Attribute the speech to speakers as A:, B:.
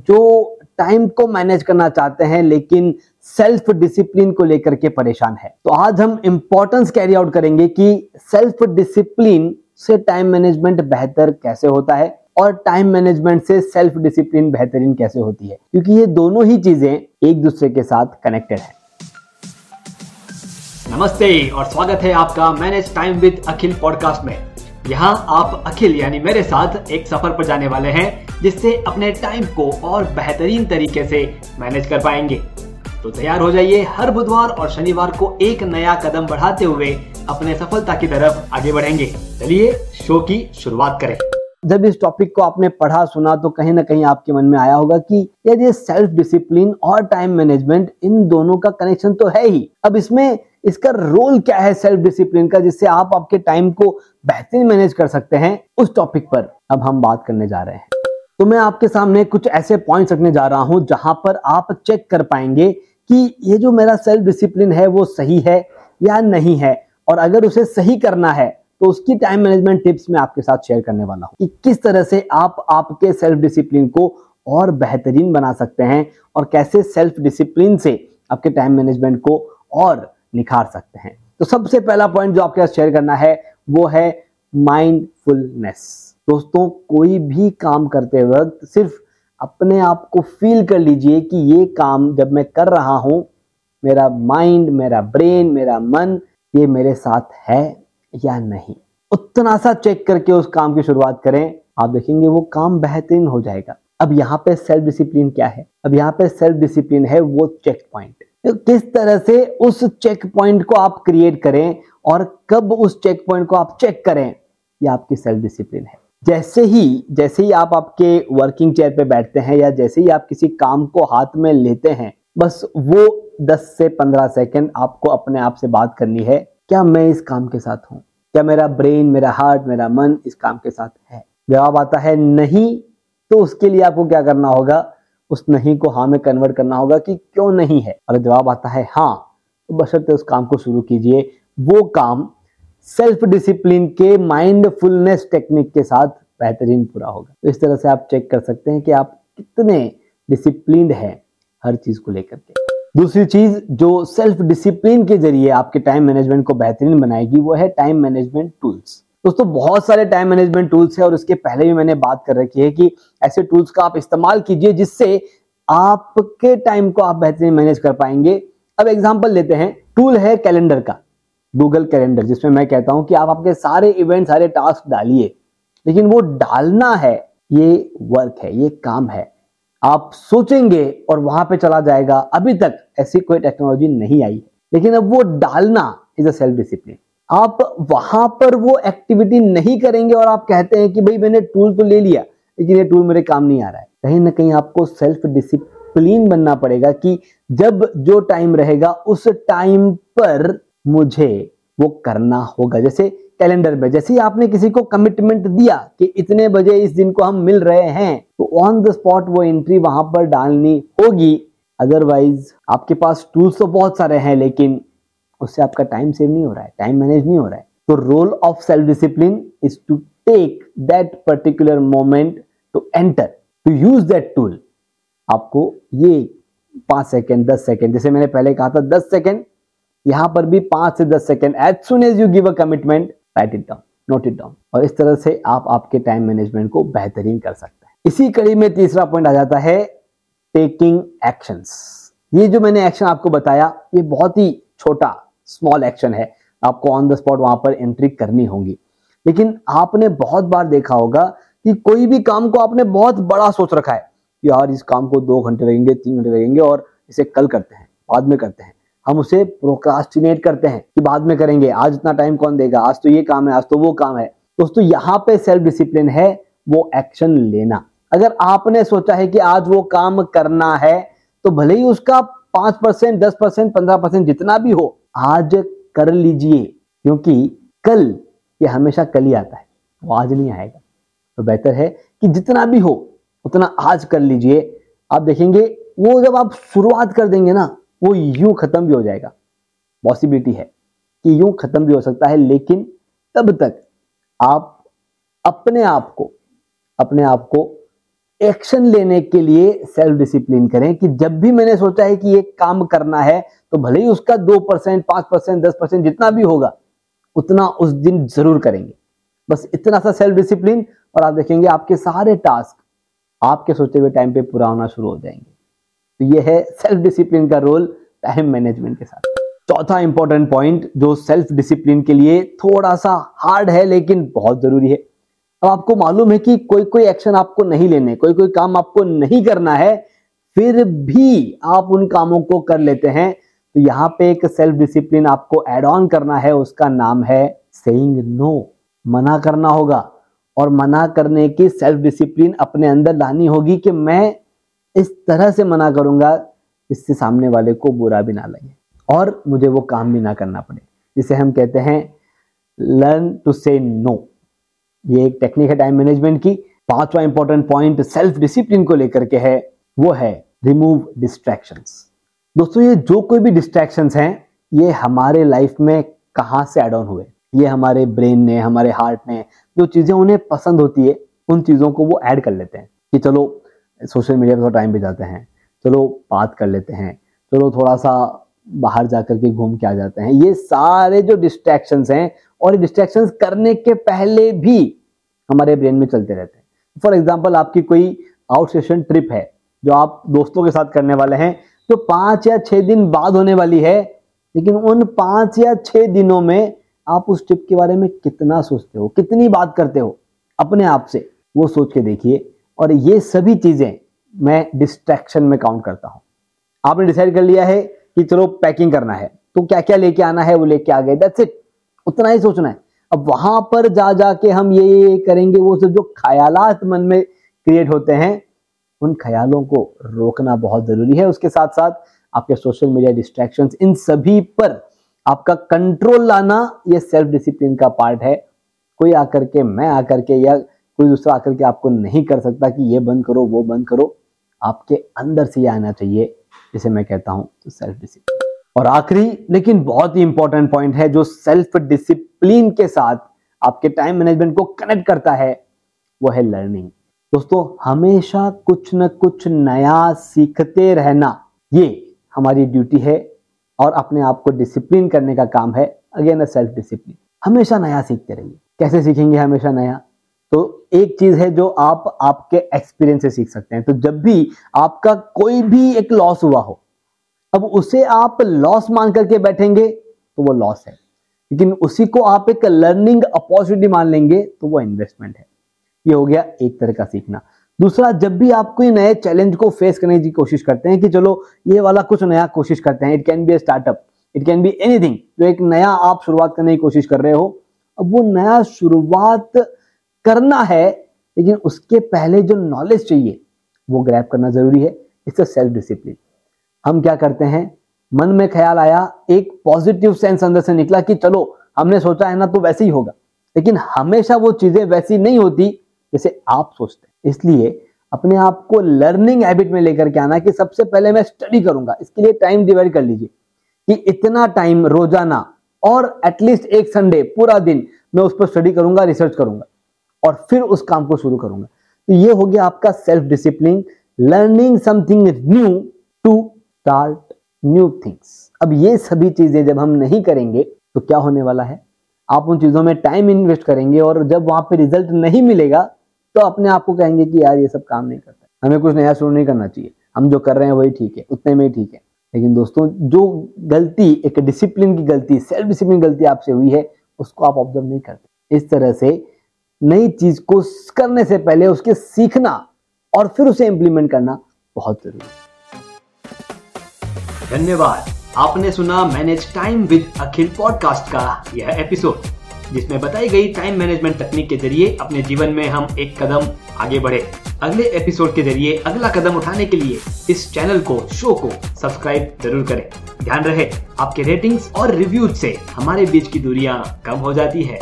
A: जो टाइम को मैनेज करना चाहते हैं, लेकिन सेल्फ डिसिप्लिन को लेकर के परेशान है। तो आज हम इंपॉर्टेंस कैरी आउट करेंगे कि सेल्फ डिसिप्लिन से टाइम मैनेजमेंट बेहतर कैसे होता है और टाइम मैनेजमेंट से सेल्फ डिसिप्लिन बेहतरीन कैसे होती है। क्योंकि ये दोनों ही चीज़ें एक दूसरे के साथ कनेक्टेड है।
B: नमस्ते और स्वागत है आपका manage time with Akhil podcast में। यहाँ आप अखिल यानी मेरे साथ एक सफ़र पर जाने वाले हैं। जिससे अपने टाइम को और बेहतरीन तरीके से मैनेज कर पाएँगे। तो तैयार हो जाइए हर बुधवार और शनिवार को एक नया कदम बढ़ाते हुए अपने सफलता की तरफ़ आगे बढ़ेंगे। चलिए शो की शुरुआत करें।
A: जब इस टॉपिक को आपने पढ़ा, सुना तो कहीं ना कहीं आपके मन में आया होगा कि यदि सेल्फ डिसिप्लिन और टाइम मैनेजमेंट इन दोनों का कनेक्शन तो है ही। अब इसमें इसका रोल क्या है सेल्फ डिसिप्लिन का, जिससे आप आपके टाइम को बेहतरीन मैनेज कर सकते हैं उस टॉपिक पर? अब हम बात करने जा रहे हैं। तो मैं आपके सामने कुछ ऐसे पॉइंट्स रखने जा रहा हूँ जहाँ पर आप चेक कर पाएँगे कि ये जो मेरा सेल्फ डिसिप्लिन है, वो सही है या नहीं है। और अगर उसे सही करना है तो उसकी टाइम मैनेजमेंट टिप्स मैं आपके साथ शेयर करने वाला हूँ कि किस तरह से आप आपके सेल्फ डिसिप्लिन को और बेहतरीन बना सकते हैं और कैसे सेल्फ डिसिप्लिन से आपके टाइम मैनेजमेंट को और निखार सकते हैं। तो सबसे पहला पॉइंट जो आपके साथ शेयर करना है, वो है माइंडफुलनेस दोस्तों, कोई भी काम करते वक्त सिर्फ़ अपने आप को फील कर लीजिए कि ये काम जब मैं कर रहा हूँ, मेरा माइंड मेरा ब्रेन मेरा मन, ये मेरे साथ है या नहीं? उतना सा चेक करके उस काम की शुरुआत करें, आप देखेंगे वो काम बेहतरीन हो जाएगा। अब यहाँ पे सेल्फ डिसिप्लिन क्या है? अब यहाँ पे सेल्फ डिसिप्लिन है वो चेक पॉइंट तो किस तरह से उस चेक पॉइंट को आप क्रिएट करें और कब उस चेक पॉइंट को आप चेक करें, ये आपकी सेल्फ डिसिप्लिन है। जैसे ही जैसे ही आप आपके वर्किंग चेयर पे बैठते हैं या जैसे ही आप किसी काम को हाथ में लेते हैं, बस वो 10 से 15 सेकंड आपको अपने आप से बात करनी है, क्या मैं इस काम के साथ हूँ? क्या मेरा ब्रेन मेरा हार्ट मेरा मन इस काम के साथ है? जवाब आता है, नहीं। तो उसके लिए आपको क्या करना होगा? उस नहीं को हाँ में कन्वर्ट करना होगा कि क्यों नहीं है? अगर जवाब आता है हाँ तो बशर्ते उस काम को शुरू कीजिए। वो काम सेल्फ डिसिप्लिन के माइंडफुलनेस टेक्निक के साथ बेहतरीन पूरा होगा। तो इस तरह से आप चेक कर सकते हैं कि आप कितने डिसिप्लिन है हर चीज़ को लेकर के। दूसरी चीज़ जो सेल्फ डिसिप्लिन के ज़रिए आपके टाइम मैनेजमेंट को बेहतरीन बनाएगी, वो है टाइम मैनेजमेंट टूल्स। दोस्तों, बहुत सारे टाइम मैनेजमेंट टूल्स है और उसके पहले भी मैंने बात कर रखी है कि ऐसे टूल्स का आप इस्तेमाल कीजिए जिससे आपके टाइम को आप बेहतरीन मैनेज कर पाएँगे। अब एग्ज़ाम्पल लेते हैं, टूल है कैलेंडर का। गूगल कैलेंडर जिसमें मैं कहता हूँ कि आप आपके सारे इवेंट सारे टास्क डालिए। लेकिन वो डालना है, ये वर्क है, ये काम है। आप सोचेंगे और वहाँ पे चला जाएगा। अभी तक ऐसी कोई टेक्नोलॉजी नहीं आई। लेकिन अब वो डालना इज़ अ सेल्फ डिसिप्लिन आप वहाँ पर वो एक्टिविटी नहीं करेंगे और आप कहते हैं कि भाई मैंने टूल तो ले लिया, लेकिन ये टूल मेरे काम नहीं आ रहा है। कहीं ना कहीं आपको सेल्फ डिसिप्लिन बनना पड़ेगा कि जब जो टाइम रहेगा, उस टाइम पर मुझे वो करना होगा। जैसे कैलेंडर में, जैसे ही आपने किसी को कमिटमेंट दिया कि इतने बजे इस दिन को हम मिल रहे हैं तो ऑन द स्पॉट वो एंट्री वहाँ पर डालनी होगी। अदरवाइज़ आपके पास टूल्स तो बहुत सारे हैं, लेकिन उससे आपका टाइम सेव नहीं हो रहा है टाइम मैनेज नहीं हो रहा है। तो role of self discipline is to take that particular moment to enter to use that tool आपको ये पाँच सेकेंड दस सेकेंड जैसे मैंने पहले कहा था, दस सेकेंड यहाँ पर भी पाँच से दस second as soon as you give a commitment write it down note it down और इस तरह से आप आपके टाइम मैनेजमेंट को बेहतरीन कर सकते हैं। इसी कड़ी में तीसरा पॉइंट आ जाता है टेकिंग एक्शंस ये जो मैंने एक्शन आपको बताया, ये बहुत ही छोटा स्मॉल एक्शन है। आपको ऑन द स्पॉट वहाँ पर एंट्री करनी होगी। लेकिन आपने बहुत बार देखा होगा कि कोई भी काम को आपने बहुत बड़ा सोच रखा है यार इस काम को दो घंटे लगेंगे, तीन घंटे लगेंगे और इसे कल करते हैं, बाद में करते हैं। हम उसे प्रोक्रास्टिनेट करते हैं कि बाद में करेंगे, आज इतना टाइम कौन देगा, आज तो ये काम है, आज तो वो काम है। दोस्तों, यहाँ पे सेल्फ डिसिप्लिन है, वो एक्शन लेना। अगर आपने सोचा है कि आज वो काम करना है तो भले ही उसका पाँच परसेंट, दस परसेंट, पंद्रह परसेंट जितना भी हो, आज कर लीजिए। क्योंकि कल ये हमेशा कल ही आता है, वो आज नहीं आएगा। तो बेहतर है कि जितना भी हो, उतना आज कर लीजिए। आप देखेंगे, वो जब आप शुरुआत कर देंगे ना वो यूँ खत्म भी हो जाएगा। पॉसिबिलिटी है कि यूँ खत्म भी हो सकता है, लेकिन तब तक आप अपने आप को, अपने आप को एक्शन लेने के लिए सेल्फ डिसिप्लिन करें कि जब भी मैंने सोचा है कि ये काम करना है तो भले ही उसका दो परसेंट, पाँच परसेंट, दस परसेंट जितना भी होगा, उतना उस दिन ज़रूर करेंगे। बस इतना सा सेल्फ डिसिप्लिन और आप देखेंगे आपके सारे टास्क आपके सोचे हुए टाइम पे पूरा होना शुरू हो जाएँगे। तो ये है सेल्फ डिसिप्लिन का रोल टाइम मैनेजमेंट के साथ। चौथा इंपॉर्टेंट पॉइंट जो सेल्फ डिसिप्लिन के लिए थोड़ा सा हार्ड है, लेकिन बहुत ज़रूरी है। अब आपको मालूम है कि कोई कोई एक्शन आपको नहीं लेने कोई कोई काम आपको नहीं करना है, फिर भी आप उन कामों को कर लेते हैं। तो यहाँ पे एक सेल्फ डिसिप्लिन आपको एड ऑन करना है, उसका नाम है सेइंग नो मना करना होगा, और मना करने की सेल्फ डिसिप्लिन अपने अंदर लानी होगी कि मैं इस तरह से मना करूँगा, इससे सामने वाले को बुरा भी ना लगे और मुझे वो काम भी ना करना पड़े। जिसे हम कहते हैं लर्न टू से नो ये एक टेक्निक है टाइम मैनेजमेंट की। पांचवा इंपॉर्टेंट पॉइंट सेल्फ डिसिप्लिन को लेकर के है, वो है रिमूव डिस्ट्रैक्शंस दोस्तों, ये जो कोई भी डिस्ट्रैक्शंस हैं, ये हमारे लाइफ में कहाँ से एड ऑन हुए? ये हमारे ब्रेन ने, हमारे हार्ट ने, जो चीज़ें उन्हें पसंद होती है, उन चीज़ों को वो ऐड कर लेते हैं कि चलो सोशल मीडिया पर थोड़ा टाइम बिताते हैं। चलो बात कर लेते हैं। चलो थोड़ा सा बाहर जा कर के घूम के आ जाते हैं। ये सारे जो डिस्ट्रैक्शंस हैं और डिस्ट्रैक्शंस करने के पहले भी हमारे ब्रेन में चलते रहते हैं। फॉर एग्ज़ाम्पल आपकी कोई आउट स्टेशन ट्रिप है, जो आप दोस्तों के साथ करने वाले हैं, जो पाँच या छह दिन बाद होने वाली है, लेकिन उन पाँच या छह दिनों में आप उस ट्रिप के बारे में कितना सोचते हो, कितनी बात करते हो, अपने आप से, वो सोच के देखिए। और ये सभी चीज़ें मैं डिस्ट्रैक्शन में काउंट करता हूँ। आपने डिसाइड कर लिया है कि चलो पैकिंग करना है तो क्या क्या लेके आना है वो लेके आ गए। दैट्स इट उतना ही सोचना है। अब वहाँ पर जा जाके हम ये ये करेंगे, वो सब जो ख्यालात मन में क्रिएट होते हैं, उन ख्यालों को रोकना बहुत ज़रूरी है। उसके साथ साथ आपके सोशल मीडिया डिस्ट्रैक्शन इन सभी पर आपका कंट्रोल लाना, ये सेल्फ डिसिप्लिन का पार्ट है। कोई आकर के, मैं आकर के या कोई दूसरा आकर के आपको नहीं कर सकता कि ये बंद करो, वो बंद करो। आपके अंदर से ये आना चाहिए जिसे मैं कहता हूँ तो सेल्फ डिसिप्लिन और आखिरी, लेकिन बहुत ही इंपॉर्टेंट पॉइंट है, जो सेल्फ डिसिप्लिन के साथ आपके टाइम मैनेजमेंट को कनेक्ट करता है, वो है लर्निंग दोस्तों, हमेशा कुछ न कुछ नया सीखते रहना, ये हमारी ड्यूटी है और अपने आप को डिसिप्लिन करने का काम है। अगेन सेल्फ डिसिप्लिन हमेशा नया सीखते रहिए। कैसे सीखेंगे हमेशा नया? तो एक चीज़ है जो आप आपके एक्सपीरियंस से सीख सकते हैं। तो जब भी आपका कोई भी एक लॉस हुआ हो, अब उसे आप लॉस मान करके बैठेंगे तो वो लॉस है। लेकिन उसी को आप एक लर्निंग अपॉर्चुनिटी मान लेंगे तो वो इन्वेस्टमेंट है। ये हो गया एक तरह का सीखना। दूसरा, जब भी आप कोई नए चैलेंज को फेस करने की कोशिश करते हैं कि चलो, ये वाला कुछ नया कोशिश करते हैं it can be a startup it can be anything जो एक नया आप शुरुआत करने की कोशिश कर रहे हो, अब वो नया शुरुआत करना है, लेकिन उसके पहले जो नॉलेज चाहिए, वो ग्रैप करना ज़रूरी है। इससे सेल्फ डिसिप्लिन हम क्या करते हैं? मन में ख्याल आया, एक पॉजिटिव सेंस अंदर से निकला कि चलो, हमने सोचा है ना तो वैसे ही होगा। लेकिन हमेशा वो चीज़ें वैसी नहीं होती जैसे आप सोचते हैं। इसलिए अपने आप को लर्निंग हैबिट में लेकर के आना कि सबसे पहले मैं स्टडी करूँगा। इसके लिए टाइम डिवाइड कर लीजिए कि इतना टाइम रोज़ाना और एटलीस्ट एक संडे पूरा दिन मैं उस पर स्टडी करूँगा रिसर्च करूँगा। और फिर उस काम को शुरू करूँगा। तो ये हो गया आपका self discipline learning something new to start new things अब ये सभी चीज़ें जब हम नहीं करेंगे तो क्या होने वाला है? आप उन चीज़ों में टाइम इन्वेस्ट करेंगे और जब वहाँ पे रिज़ल्ट नहीं मिलेगा तो अपने आप को कहेंगे कि यार ये सब काम नहीं करता हमें कुछ नया शुरू नहीं करना चाहिए। हम जो कर रहे हैं वही ठीक है, उतने में ही ठीक है। लेकिन दोस्तों, जो गलती, एक डिसिप्लिन की गलती सेल्फ डिसिप्लिन गलती आपसे हुई है, उसको आप ऑब्ज़र्व नहीं करते। इस तरह से नई चीज़ को करने से पहले उसके सीखना और फिर उसे इंप्लीमेंट करना बहुत ज़रूरी
B: है। धन्यवाद। आपने सुना manage time with Akhil podcast का यह एपिसोड जिसमें बताई गई टाइम मैनेजमेंट तकनीक के ज़रिए अपने जीवन में हम एक कदम आगे बढ़े। अगले एपिसोड के ज़रिए अगला कदम उठाने के लिए इस चैनल को शो को सब्सक्राइब ज़रूर करें। ध्यान रहे, आपके रेटिंग्स और रिव्यूज़ से हमारे बीच की दूरियाँ कम हो जाती है।